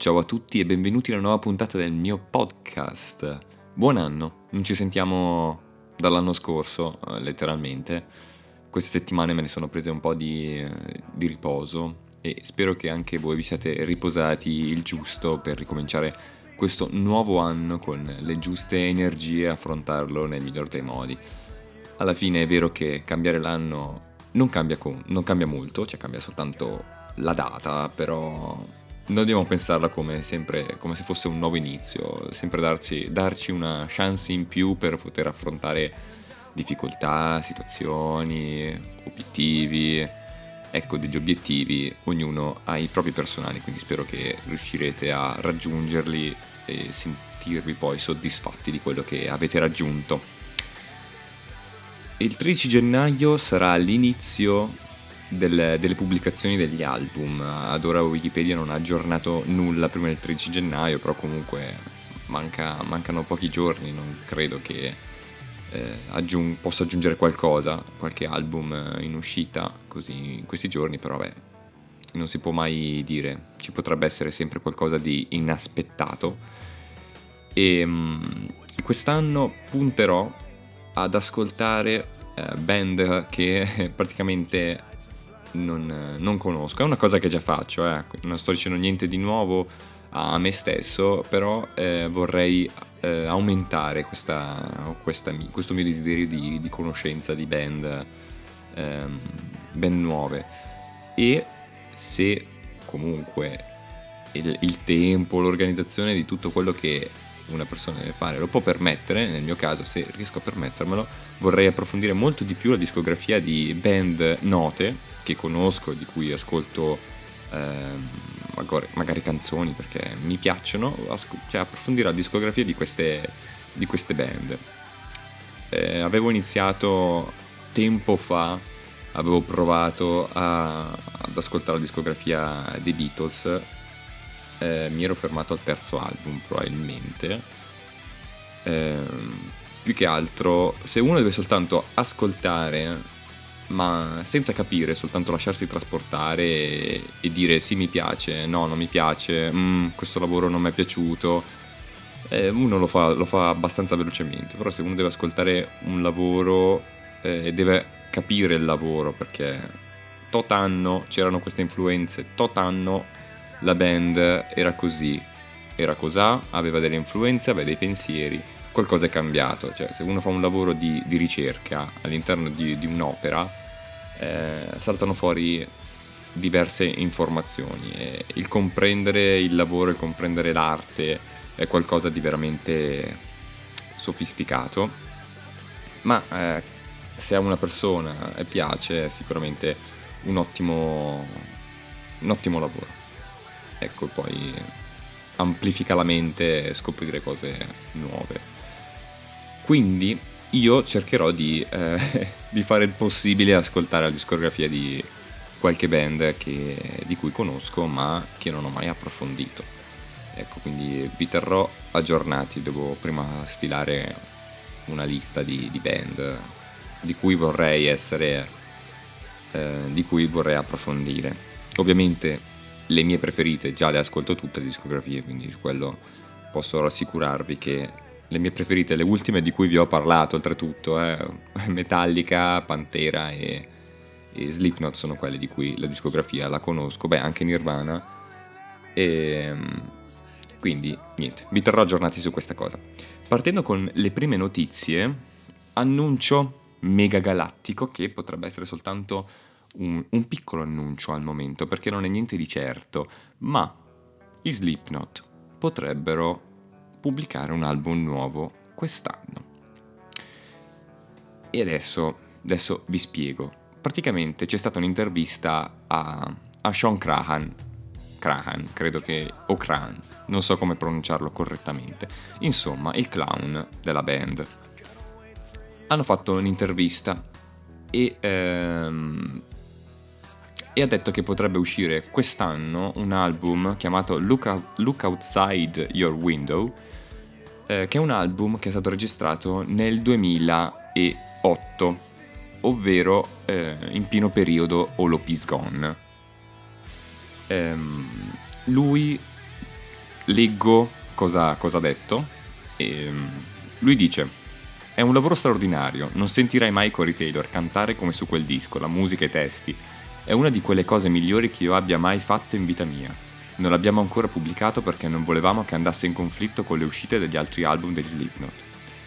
Ciao a tutti e benvenuti alla nuova puntata del mio podcast. Buon anno, non ci sentiamo dall'anno scorso, eh, letteralmente. Queste settimane me ne sono prese un po' di, eh, di riposo e spero che anche voi vi siate riposati il giusto per ricominciare questo nuovo anno con le giuste energie e affrontarlo nel miglior dei modi. Alla fine è vero che cambiare l'anno non cambia, con, non cambia molto, cioè cambia soltanto la data, però non dobbiamo pensarla come, sempre, come se fosse un nuovo inizio, sempre darci, darci una chance in più per poter affrontare difficoltà, situazioni, obiettivi. Ecco, degli obiettivi, ognuno ha i propri personali, quindi spero che riuscirete a raggiungerli e sentirvi poi soddisfatti di quello che avete raggiunto. Il 13 gennaio sarà l'inizio del, delle pubblicazioni degli album. Ad ora Wikipedia non ha aggiornato nulla prima del 13 gennaio, però comunque manca, mancano pochi giorni, non credo che eh, aggiung- possa aggiungere qualcosa, qualche album eh, in uscita così in questi giorni, però beh, non si può mai dire, ci potrebbe essere sempre qualcosa di inaspettato. E um, quest'anno punterò ad ascoltare eh, band che praticamente non, non, conosco. È una cosa che già faccio, eh. non sto dicendo niente di nuovo a me stesso, però eh, vorrei eh, aumentare questa, questa, questo mio desiderio di, di conoscenza di band, ehm, band nuove. E se comunque il, il tempo, l'organizzazione di tutto quello che una persona deve fare lo può permettere, nel mio caso se riesco a permettermelo, vorrei approfondire molto di più la discografia di band note che conosco, di cui ascolto eh, magari, magari, canzoni perché mi piacciono, cioè approfondire la discografia di queste, di queste band. Eh, avevo iniziato tempo fa, avevo provato a, ad ascoltare la discografia dei Beatles, eh, mi ero fermato al terzo album probabilmente. Eh, più che altro, se uno deve soltanto ascoltare ma senza capire, soltanto lasciarsi trasportare e, e dire sì mi piace, no non mi piace, mm, questo lavoro non mi è piaciuto, eh, uno lo fa, lo fa, abbastanza velocemente, però se uno deve ascoltare un lavoro e eh, deve capire il lavoro perché tot anno c'erano queste influenze, tot anno la band era così, era cosà, aveva delle influenze, aveva dei pensieri, qualcosa è cambiato, cioè se uno fa un lavoro di, di ricerca all'interno di, di un'opera, eh, saltano fuori diverse informazioni. E il comprendere il lavoro, il comprendere l'arte è qualcosa di veramente sofisticato, ma eh, se a una persona piace è sicuramente un ottimo, un ottimo lavoro. Ecco, poi amplifica la mente e scoprire cose nuove. Quindi io cercherò di, eh, di, fare il possibile ascoltare la discografia di qualche band che, di cui conosco ma che non ho mai approfondito. Ecco, quindi vi terrò aggiornati, devo prima stilare una lista di, di band di cui vorrei essere, eh, di cui vorrei approfondire. Ovviamente le mie preferite già le ascolto tutte le discografie, quindi quello posso rassicurarvi che le mie preferite, le ultime di cui vi ho parlato oltretutto, eh, Metallica, Pantera e, e, Slipknot sono quelle di cui la discografia la conosco, beh anche Nirvana e ehm, quindi niente, vi terrò aggiornati su questa cosa. Partendo con le prime notizie, annuncio mega galattico che potrebbe essere soltanto un, un piccolo annuncio al momento perché non è niente di certo, ma i Slipknot potrebbero pubblicare un album nuovo quest'anno. E adesso, adesso vi spiego. Praticamente c'è stata un'intervista a, a Sean Crahan, Crahan, credo che, o Cran, non so come pronunciarlo correttamente. Insomma, il clown della band. Hanno fatto un'intervista e, ehm, e ha detto che potrebbe uscire quest'anno un album chiamato Look, Out, Look Outside Your Window, eh, che è un album che è stato registrato nel 2008, ovvero eh, in pieno periodo All Is Gone. Ehm, lui leggo cosa, cosa ha detto. E, ehm, lui dice: È un lavoro straordinario, non sentirai mai Cory Taylor cantare come su quel disco, la musica e i testi. È una di quelle cose migliori che io abbia mai fatto in vita mia. Non l'abbiamo ancora pubblicato perché non volevamo che andasse in conflitto con le uscite degli altri album degli Slipknot.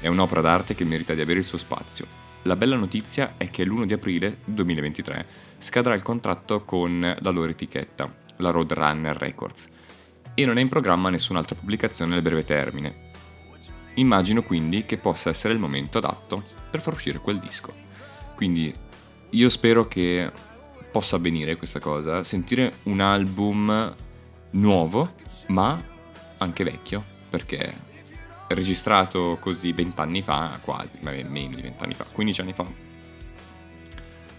È un'opera d'arte che merita di avere il suo spazio. La bella notizia è che l'1 di aprile 2023 scadrà il contratto con la loro etichetta, la Roadrunner Records, e non è in programma nessun'altra pubblicazione nel breve termine. Immagino quindi che possa essere il momento adatto per far uscire quel disco. Quindi io spero che possa avvenire questa cosa, sentire un album nuovo, ma anche vecchio, perché registrato così vent'anni fa, quasi, meno di vent'anni fa, 15 anni fa.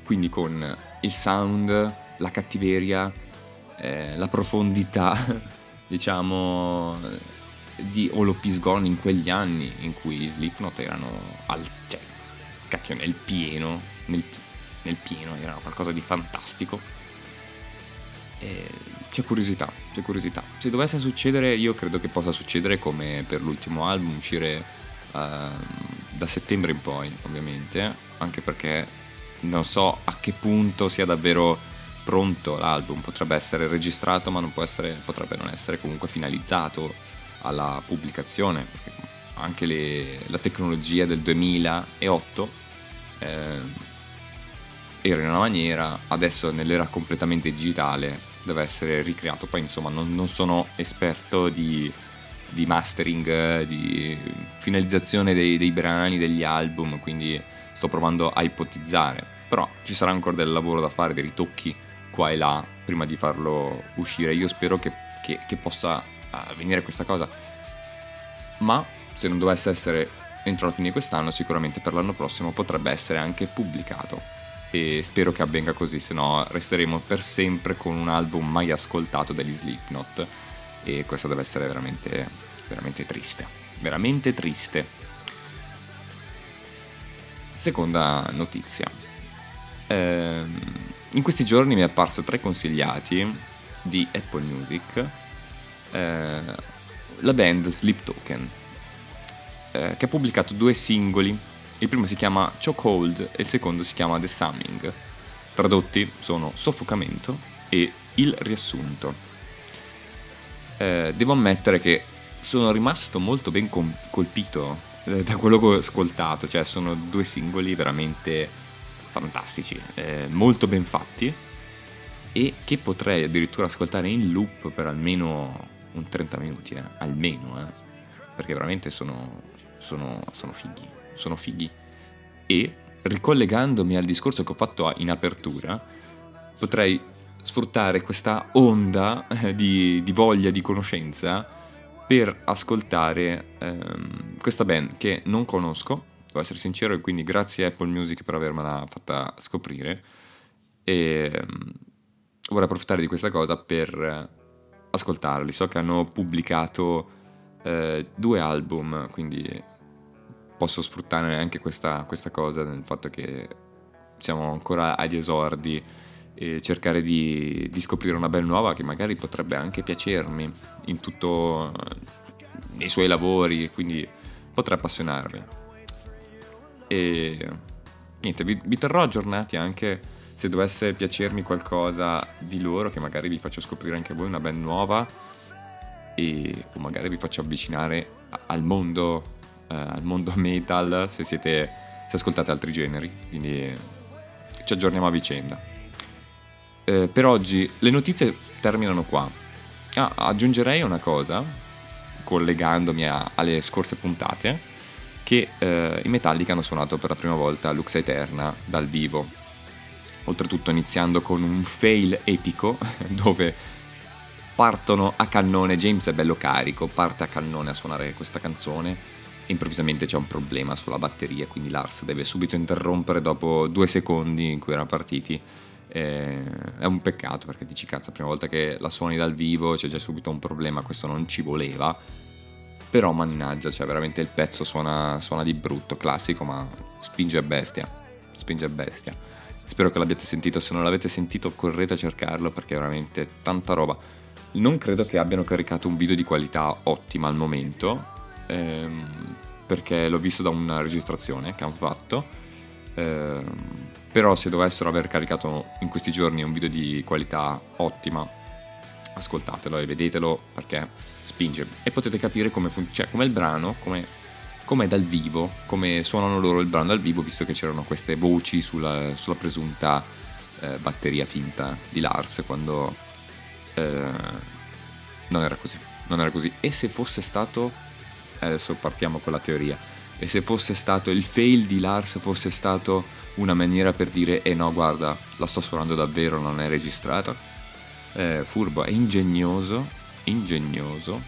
Quindi con il sound, la cattiveria, eh, la profondità, diciamo, di Peace Gone in quegli anni in cui i Slipknot erano al, cioè, cacchio, nel pieno, nel, nel pieno, erano qualcosa di fantastico. E c'è curiosità, c'è curiosità. Se dovesse succedere, io credo che possa succedere come per l'ultimo album, uscire uh, da settembre in poi, ovviamente, anche perché non so a che punto sia davvero pronto l'album, potrebbe essere registrato ma non essere, potrebbe non essere comunque finalizzato alla pubblicazione, anche le, la tecnologia del 2008 eh, era in una maniera, adesso nell'era completamente digitale deve essere ricreato. Poi insomma non, non sono esperto di, di, mastering, di finalizzazione dei, dei, brani, degli album, quindi sto provando a ipotizzare. Però ci sarà ancora del lavoro da fare, dei ritocchi qua e là prima di farlo uscire. Io spero che, che, che possa avvenire questa cosa. Ma se non dovesse essere entro la fine di quest'anno, sicuramente per l'anno prossimo potrebbe essere anche pubblicato e spero che avvenga così, se no resteremo per sempre con un album mai ascoltato degli Slipknot e questo deve essere veramente, veramente triste, veramente triste. Seconda notizia. Eh, in questi giorni mi è apparso tra i consigliati di Apple Music eh, la band Sleep Token, eh, che ha pubblicato due singoli il primo si chiama Chokehold e il secondo si chiama The Summing. Tradotti sono soffocamento e il riassunto. Eh, devo ammettere che sono rimasto molto ben com- colpito eh, da quello che ho ascoltato, cioè sono due singoli veramente fantastici, eh, molto ben fatti e che potrei addirittura ascoltare in loop per almeno un 30 minuti, eh, almeno, eh, perché veramente sono, sono, sono fighi sono fighi. E, ricollegandomi al discorso che ho fatto in apertura, potrei sfruttare questa onda eh, di, di voglia di conoscenza per ascoltare ehm, questa band che non conosco, devo essere sincero, e quindi grazie a Apple Music per avermela fatta scoprire. E ehm, vorrei approfittare di questa cosa per ascoltarli. So che hanno pubblicato eh, due album, quindi posso sfruttare anche questa, questa cosa nel fatto che siamo ancora agli esordi e cercare di, di, scoprire una bella nuova che magari potrebbe anche piacermi in tutto nei suoi lavori quindi potrà appassionarmi. E niente vi, vi terrò aggiornati anche se dovesse piacermi qualcosa di loro che magari vi faccio scoprire anche voi una band nuova e o magari vi faccio avvicinare al mondo eh, al mondo metal se siete se ascoltate altri generi, quindi ci aggiorniamo a vicenda. Eh, per oggi le notizie terminano qua. Ah, aggiungerei una cosa, collegandomi a, alle scorse puntate, che eh, i Metallica hanno suonato per la prima volta Lux Eterna dal vivo. Oltretutto iniziando con un fail epico dove partono a cannone, James è bello carico, parte a cannone a suonare questa canzone improvvisamente c'è un problema sulla batteria, quindi Lars deve subito interrompere dopo due secondi in cui erano partiti. Eh, è un peccato perché dici cazzo, la prima volta che la suoni dal vivo c'è già subito un problema, questo non ci voleva. Però mannaggia, cioè veramente il pezzo suona, suona di brutto, classico, ma spinge a bestia. Spinge a bestia. Spero che l'abbiate sentito, se non l'avete sentito correte a cercarlo perché è veramente tanta roba. non credo che abbiano caricato un video di qualità ottima al momento, ehm, perché l'ho visto da una registrazione che hanno fatto, ehm, però se dovessero aver caricato in questi giorni un video di qualità ottima, ascoltatelo e vedetelo perché spinge e potete capire come funziona, cioè, il brano, come com'è dal vivo, come suonano loro il brano dal vivo, visto che c'erano queste voci sulla, sulla presunta eh, batteria finta di Lars quando eh, non era così, non era così. E se fosse stato, adesso partiamo con la teoria, e se fosse stato il fail di Lars, fosse stato una maniera per dire, eh no, guarda, la sto suonando davvero, non è registrata. Eh, furbo, è ingegnoso, ingegnoso.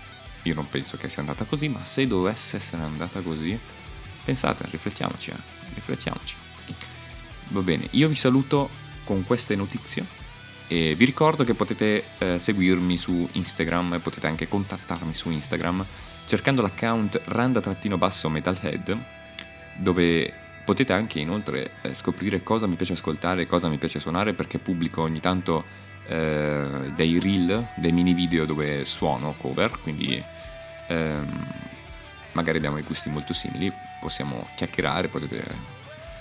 Io non penso che sia andata così, ma se dovesse essere andata così, pensate, riflettiamoci, eh, riflettiamoci. Va bene, io vi saluto con queste notizie e vi ricordo che potete eh, seguirmi su Instagram e potete anche contattarmi su Instagram cercando l'account randa-metalhead dove potete anche inoltre eh, scoprire cosa mi piace ascoltare e cosa mi piace suonare perché pubblico ogni tanto eh, dei reel, dei mini video dove suono cover, quindi ehm, magari abbiamo i gusti molto simili, possiamo chiacchierare, potete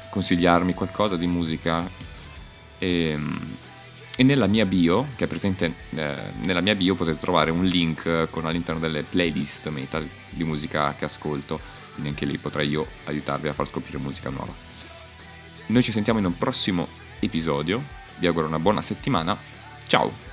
consigliarmi qualcosa di musica. E, ehm, e nella mia bio, che è presente eh, nella mia bio, potete trovare un link con all'interno delle playlist metal di musica che ascolto, quindi anche lì potrei io aiutarvi a far scoprire musica nuova. Noi ci sentiamo in un prossimo episodio, vi auguro una buona settimana, ciao!